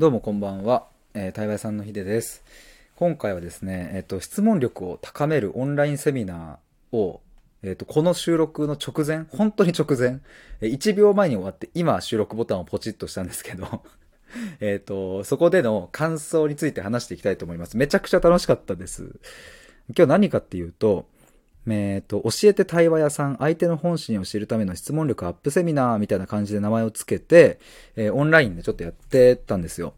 どうもこんばんは、えー、対話さんのひでです。今回はですね、えっ、ー、と、質問力を高めるオンラインセミナーを、えっ、ー、と、この収録の直前、本当に直前、1秒前に終わって、今収録ボタンをポチッとしたんですけど えっと、そこでの感想について話していきたいと思います。めちゃくちゃ楽しかったです。今日何かっていうと、えっ、と、教えて対話屋さん、相手の本心を知るための質問力アップセミナーみたいな感じで名前をつけて、えー、オンラインでちょっとやってたんですよ。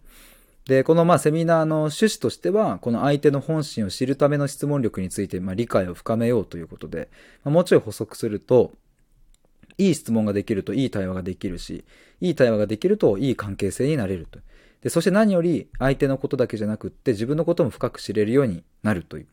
で、このまあセミナーの趣旨としては、この相手の本心を知るための質問力についてまあ理解を深めようということで、まあ、もうちょい補足すると、いい質問ができるといい対話ができるし、いい対話ができるといい関係性になれると。で、そして何より相手のことだけじゃなくって自分のことも深く知れるようになるという。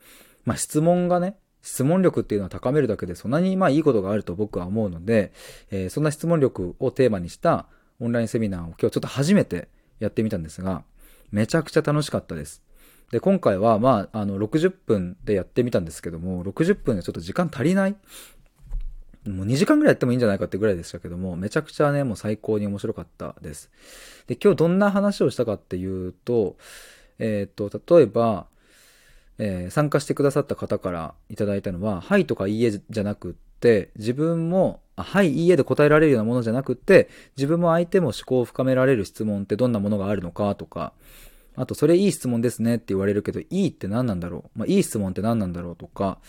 まあ質問がね、質問力っていうのは高めるだけでそんなにまあいいことがあると僕は思うので、えー、そんな質問力をテーマにしたオンラインセミナーを今日ちょっと初めてやってみたんですが、めちゃくちゃ楽しかったです。で、今回はまあ、あの、60分でやってみたんですけども、60分でちょっと時間足りないもう2時間ぐらいやってもいいんじゃないかってぐらいでしたけども、めちゃくちゃね、もう最高に面白かったです。で、今日どんな話をしたかっていうと、えっ、ー、と、例えば、えー、参加してくださった方からいただいたのは、はいとかいいえじゃなくって、自分も、あはい、いいえで答えられるようなものじゃなくって、自分も相手も思考を深められる質問ってどんなものがあるのかとか、あと、それいい質問ですねって言われるけど、いいって何なんだろう？まあ、いい質問って何なんだろうとか、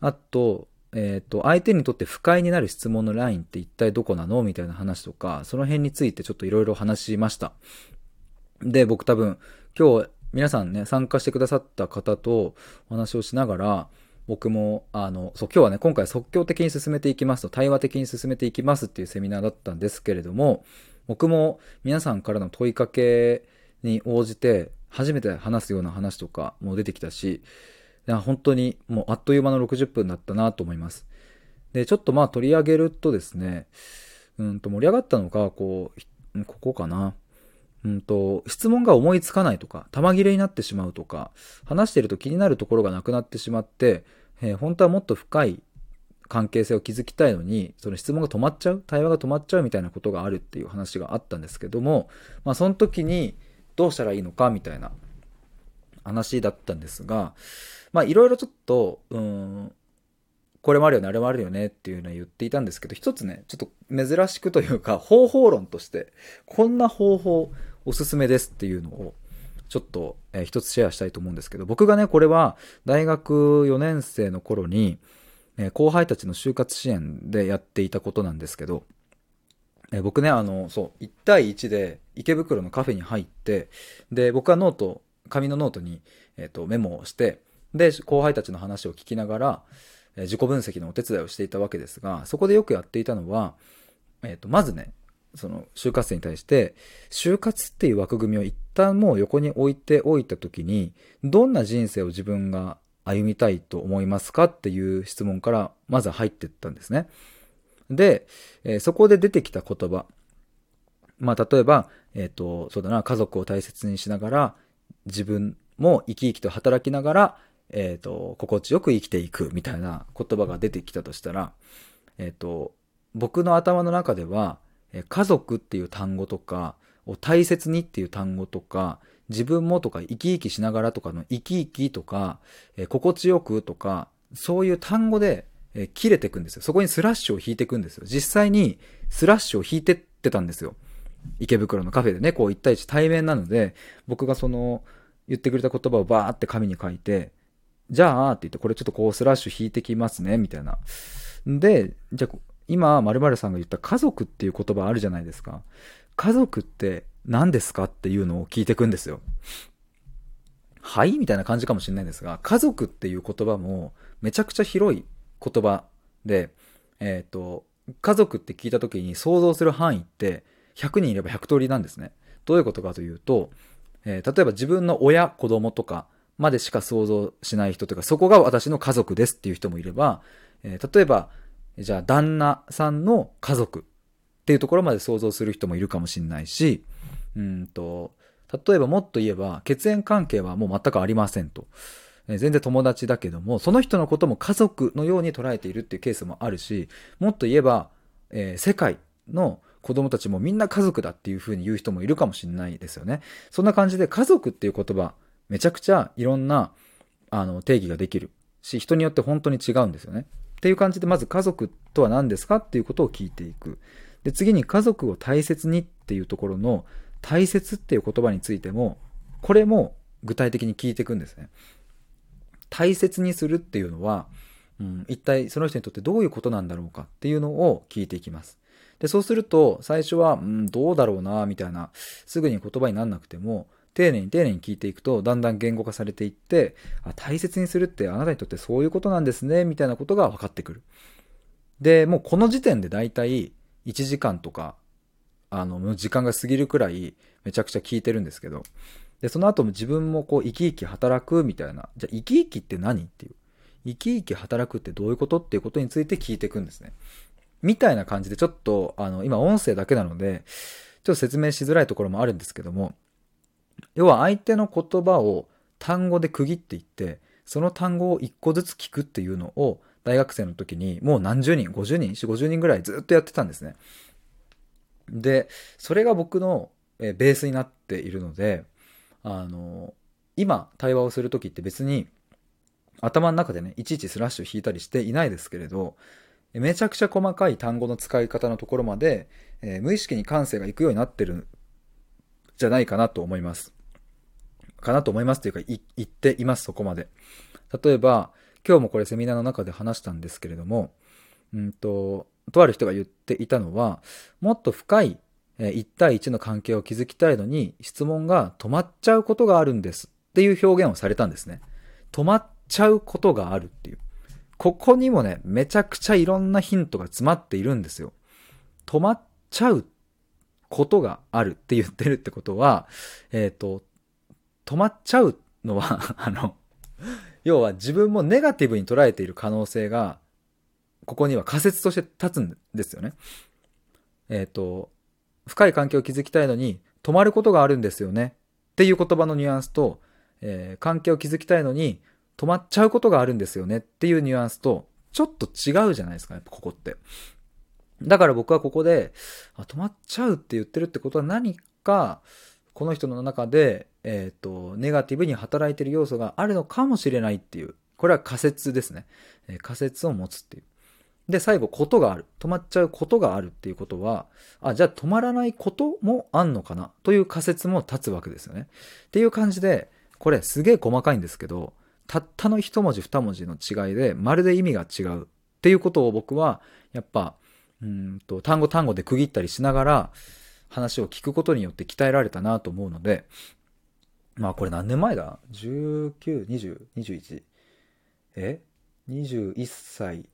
あと、えっ、ー、と、相手にとって不快になる質問のラインって一体どこなの？みたいな話とか、その辺についてちょっといろいろ話しました。で、僕多分、今日皆さんね、参加してくださった方とお話をしながら、僕も、あの、そう、今日はね、今回即興的に進めていきますと、対話的に進めていきますっていうセミナーだったんですけれども、僕も皆さんからの問いかけに応じて、初めて話すような話とかも出てきたし、本当にもうあっという間の60分だったなと思います。で、ちょっとまあ取り上げるとですね、うんと盛り上がったのが、こう、ここかな。うんと、質問が思いつかないとか、玉切れになってしまうとか、話してると気になるところがなくなってしまって、えー、本当はもっと深い関係性を築きたいのに、その質問が止まっちゃう、対話が止まっちゃうみたいなことがあるっていう話があったんですけども、まあその時にどうしたらいいのかみたいな話だったんですが、まあいろいろちょっと、うん、これもあるよね、あれもあるよねっていうのは言っていたんですけど、一つね、ちょっと珍しくというか、方法論として、こんな方法、おすすめですっていうのを、ちょっと、えー、一つシェアしたいと思うんですけど、僕がね、これは大学4年生の頃に、えー、後輩たちの就活支援でやっていたことなんですけど、えー、僕ね、あの、そう、1対1で池袋のカフェに入って、で、僕はノート、紙のノートに、えっ、と、メモをして、で、後輩たちの話を聞きながら、え自己分析のお手伝いをしていたわけですが、そこでよくやっていたのは、えっ、と、まずね、その就活生に対して、就活っていう枠組みを一旦もう横に置いておいたときに、どんな人生を自分が歩みたいと思いますかっていう質問からまず入っていったんですね。で、えー、そこで出てきた言葉。まあ、例えば、えっ、ー、と、そうだな、家族を大切にしながら、自分も生き生きと働きながら、えっ、ー、と、心地よく生きていくみたいな言葉が出てきたとしたら、えっ、と、僕の頭の中では、家族っていう単語とか、を大切にっていう単語とか、自分もとか、生き生きしながらとかの生き生きとか、え心地よくとか、そういう単語で、え切れていくんですよ。そこにスラッシュを引いていくんですよ。実際にスラッシュを引いてってたんですよ。池袋のカフェでね、こう一対一対面なので、僕がその言ってくれた言葉をバーって紙に書いて、じゃあって言って、これちょっとこうスラッシュ引いてきますね、みたいな。で、じゃあ今、〇〇さんが言った家族っていう言葉あるじゃないですか。家族って何ですかっていうのを聞いてくんですよ。はい？みたいな感じかもしれないんですが、家族っていう言葉もめちゃくちゃ広い言葉で、えっ、ー、と、家族って聞いた時に想像する範囲って100人いれば100通りなんですね。どういうことかというと、えー、例えば自分の親、子供とかまでしか想像しない人というか、そこが私の家族ですっていう人もいれば、えー、例えばじゃあ旦那さんの家族っていうところまで想像する人もいるかもしれないし、うんと、例えばもっと言えば血縁関係はもう全くありませんと。全然友達だけども、その人のことも家族のように捉えているっていうケースもあるし、もっと言えば、えー、世界の子供たちもみんな家族だっていう風に言う人もいるかもしれないですよね。そんな感じで家族っていう言葉、めちゃくちゃいろんなあの定義ができるし、人によって本当に違うんですよね。っていう感じで、まず家族とは何ですかっていうことを聞いていく。で、次に家族を大切にっていうところの大切っていう言葉についても、これも具体的に聞いていくんですね。大切にするっていうのは、うん、一体その人にとってどういうことなんだろうかっていうのを聞いていきます。で、そうすると、最初は、うん、どうだろうな、みたいな、すぐに言葉になんなくても、丁寧に丁寧に聞いていくと、だんだん言語化されていって、あ大切にするってあなたにとってそういうことなんですね、みたいなことが分かってくる。で、もうこの時点でだいたい1時間とか、あの、時間が過ぎるくらいめちゃくちゃ聞いてるんですけど、で、その後も自分もこう生き生き働くみたいな、じゃあ生き生きって何？っていう。生き生き働くってどういうこと？っていうことについて聞いていくんですね。みたいな感じでちょっと、あの、今音声だけなので、ちょっと説明しづらいところもあるんですけども、要は相手の言葉を単語で区切っていって、その単語を一個ずつ聞くっていうのを大学生の時にもう何十人、50人、4、50人ぐらいずっとやってたんですね。で、それが僕のベースになっているので、あの、今対話をする時って別に頭の中でね、いちいちスラッシュ引いたりしていないですけれど、めちゃくちゃ細かい単語の使い方のところまで、えー、無意識に感性がいくようになってるじゃないかなと思います。かなと思いますというか、い言っています、そこまで。例えば、今日もこれセミナーの中で話したんですけれども、うんと、とある人が言っていたのは、もっと深い1対1の関係を築きたいのに、質問が止まっちゃうことがあるんですっていう表現をされたんですね。止まっちゃうことがあるっていう。ここにもね、めちゃくちゃいろんなヒントが詰まっているんですよ。止まっちゃうっことがあるって言ってるってことは、えっ、ー、と、止まっちゃうのは あの、要は自分もネガティブに捉えている可能性が、ここには仮説として立つんですよね。えっ、ー、と、深い関係を築きたいのに止まることがあるんですよね。っていう言葉のニュアンスと、えー、関係を築きたいのに止まっちゃうことがあるんですよねっていうニュアンスと、ちょっと違うじゃないですか、やっぱここって。だから僕はここで、あ止まっちゃうって言ってるってことは何か、この人の中で、えっ、ー、と、ネガティブに働いてる要素があるのかもしれないっていう。これは仮説ですね。えー、仮説を持つっていう。で、最後、ことがある。止まっちゃうことがあるっていうことは、あ、じゃあ止まらないこともあんのかな？という仮説も立つわけですよね。っていう感じで、これすげえ細かいんですけど、たったの一文字二文字の違いで、まるで意味が違うっていうことを僕は、やっぱ、うんと、単語単語で区切ったりしながら、話を聞くことによって鍛えられたなと思うので、まあこれ何年前だ ?19、20、21。え ?21 歳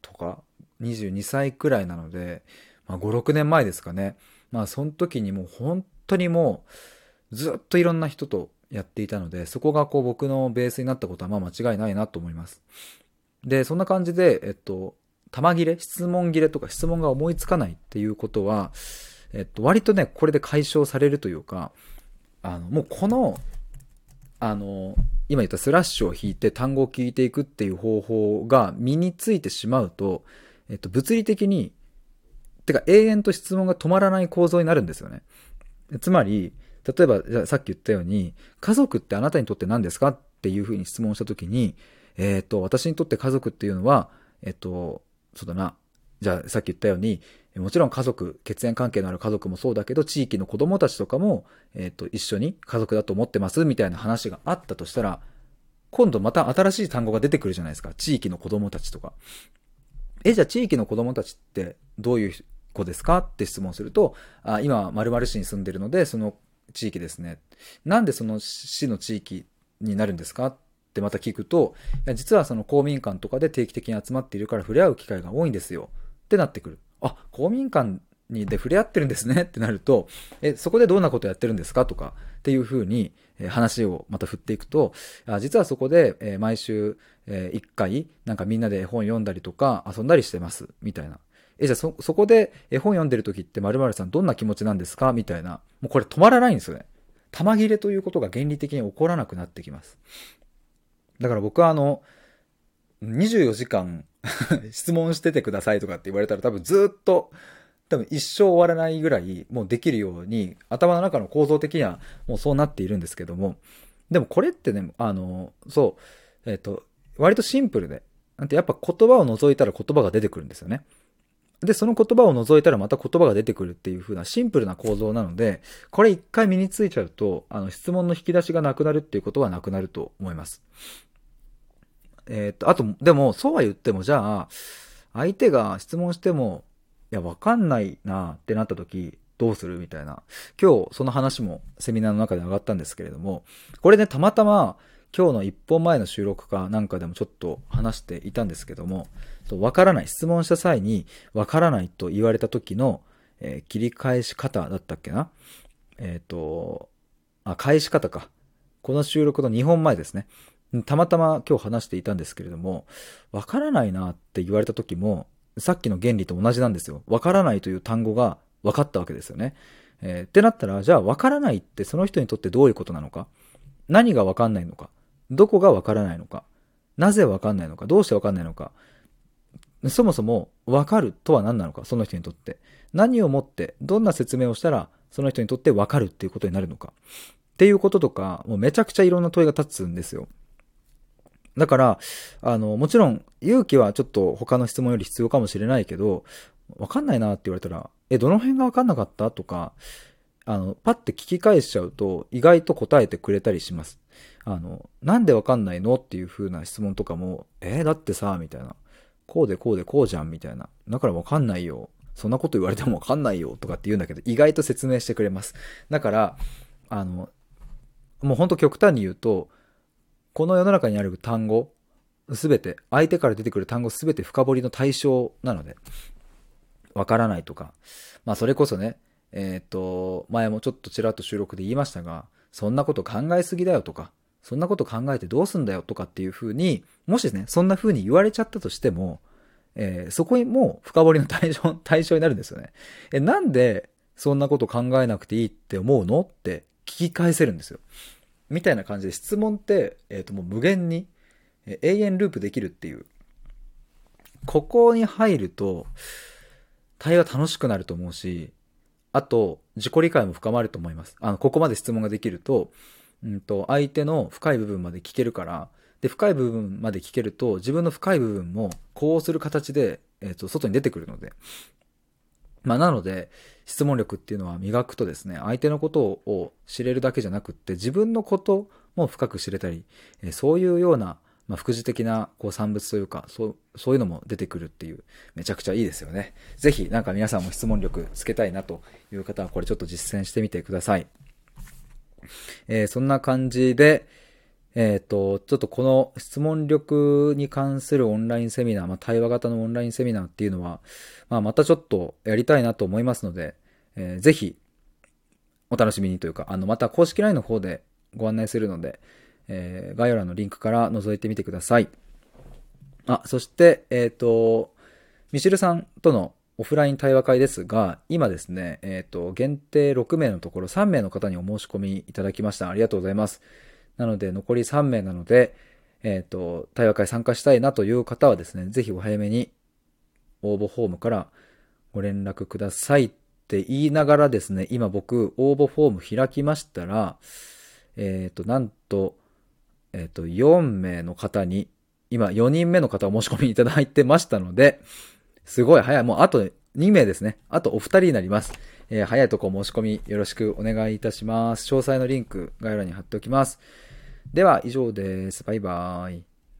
とか？22歳くらいなので、まあ5、6年前ですかね。まあその時にもう本当にもうずっといろんな人とやっていたので、そこがこう僕のベースになったことはまあ間違いないなと思います。で、そんな感じで、えっと、玉切れ、質問切れとか質問が思いつかないっていうことは、えっと、割とね、これで解消されるというか、あの、もうこの、あの、今言ったスラッシュを引いて単語を聞いていくっていう方法が身についてしまうと、えっと、物理的に、てか永遠と質問が止まらない構造になるんですよね。つまり、例えば、さっき言ったように、家族ってあなたにとって何ですか？っていうふうに質問したときに、えっ、と、私にとって家族っていうのは、えっ、と、そうだな。じゃあ、さっき言ったように、もちろん家族、血縁関係のある家族もそうだけど、地域の子供たちとかも、えっ、ー、と、一緒に家族だと思ってますみたいな話があったとしたら、今度また新しい単語が出てくるじゃないですか。地域の子供たちとか。え、じゃあ地域の子供たちってどういう子ですかって質問すると、あ今、〇〇市に住んでるので、その地域ですね。なんでその市の地域になるんですかっってまた聞くと、いや実はその公民館とかで定期的に集まっているから触れ合う機会が多いんですよ。ってなってくる。あ、公民館にで触れ合ってるんですね ってなると、え、そこでどんなことやってるんですか？とかっていうふうに、え話をまた振っていくと、あ実はそこで、え毎週、え1回なんかみんなで絵本読んだりとか遊んだりしてますみたいな。え、じゃあそ、そこで絵本読んでる時って〇〇さんどんな気持ちなんですか？みたいな。もうこれ止まらないんですよね。玉切れということが原理的に起こらなくなってきます。だから僕はあの、24時間 質問しててくださいとかって言われたら多分ずっと多分一生終わらないぐらいもうできるように、頭の中の構造的にはもうそうなっているんですけども、でもこれってね、あの、そう、えっ、ー、と、割とシンプルで、なんてやっぱ言葉を除いたら言葉が出てくるんですよね。で、その言葉を除いたらまた言葉が出てくるっていう風なシンプルな構造なので、これ一回身についちゃうと、あの、質問の引き出しがなくなるっていうことはなくなると思います。えっ、と、あと、でも、そうは言っても、じゃあ、相手が質問しても、いや、わかんないなってなった時、どうする？みたいな。今日、その話もセミナーの中で上がったんですけれども、これね、たまたま、今日の一本前の収録かなんかでもちょっと話していたんですけども、わからない、質問した際に、わからないと言われた時の、えー、切り返し方だったっけな？えっ、ー、と、あ、返し方か。この収録の2本前ですね。たまたま今日話していたんですけれども、わからないなって言われた時も、さっきの原理と同じなんですよ。わからないという単語が分かったわけですよね。えー、ってなったら、じゃあわからないってその人にとってどういうことなのか？何がわかんないのか？どこがわからないのか？なぜわかんないのか？どうしてわかんないのか？そもそもわかるとは何なのか？その人にとって。何をもって、どんな説明をしたら、その人にとってわかるっていうことになるのか？っていうこととか、もうめちゃくちゃいろんな問いが立つんですよ。だから、あの、もちろん、勇気はちょっと他の質問より必要かもしれないけど、わかんないなって言われたら、え、どの辺がわかんなかった？とか、あの、パッて聞き返しちゃうと、意外と答えてくれたりします。あの、なんでわかんないの？っていう風な質問とかも、えー、だってさ、みたいな。こうでこうでこうじゃん、みたいな。だからわかんないよ。そんなこと言われてもわかんないよ、とかって言うんだけど、意外と説明してくれます。だから、あの、もうほんと極端に言うと、この世の中にある単語、すべて、相手から出てくる単語すべて深掘りの対象なので、わからないとか、まあそれこそね、えっ、ー、と、前もちょっとちらっと収録で言いましたが、そんなこと考えすぎだよとか、そんなこと考えてどうすんだよとかっていう風に、もしね、そんな風に言われちゃったとしても、えー、そこにもう深掘りの対象、対象になるんですよね。え、なんでそんなこと考えなくていいって思うのって聞き返せるんですよ。みたいな感じで質問って、えっ、ー、ともう無限に、永遠ループできるっていう。ここに入ると、対話楽しくなると思うし、あと、自己理解も深まると思います。あの、ここまで質問ができると、うんと、相手の深い部分まで聞けるから、で、深い部分まで聞けると、自分の深い部分も、こうする形で、えっ、ー、と、外に出てくるので。まあ、なので、質問力っていうのは磨くとですね、相手のことを知れるだけじゃなくって、自分のことも深く知れたり、そういうような、まあ、副次的なこう産物というか、そう、そういうのも出てくるっていう、めちゃくちゃいいですよね。ぜひ、なんか皆さんも質問力つけたいなという方は、これちょっと実践してみてください。えー、そんな感じで、えっ、ー、と、ちょっとこの質問力に関するオンラインセミナー、まあ、対話型のオンラインセミナーっていうのは、まあ、またちょっとやりたいなと思いますので、えー、ぜひ、お楽しみにというか、あの、また公式 LINE の方でご案内するので、えー、概要欄のリンクから覗いてみてください。あ、そして、えっ、ー、と、ミシルさんとのオフライン対話会ですが、今ですね、えっ、ー、と、限定6名のところ3名の方にお申し込みいただきました。ありがとうございます。なので、残り3名なので、えっ、ー、と、対話会参加したいなという方はですね、ぜひお早めに応募フォームからご連絡くださいって言いながらですね、今僕、応募フォーム開きましたら、えっ、ー、と、なんと、えっ、ー、と、4名の方に、今4人目の方お申し込みいただいてましたので、すごい早い。もうあと2名ですね。あとお二人になります。えー、早いとこ申し込みよろしくお願いいたします。詳細のリンク概要欄に貼っておきます。では以上です。バイバーイ。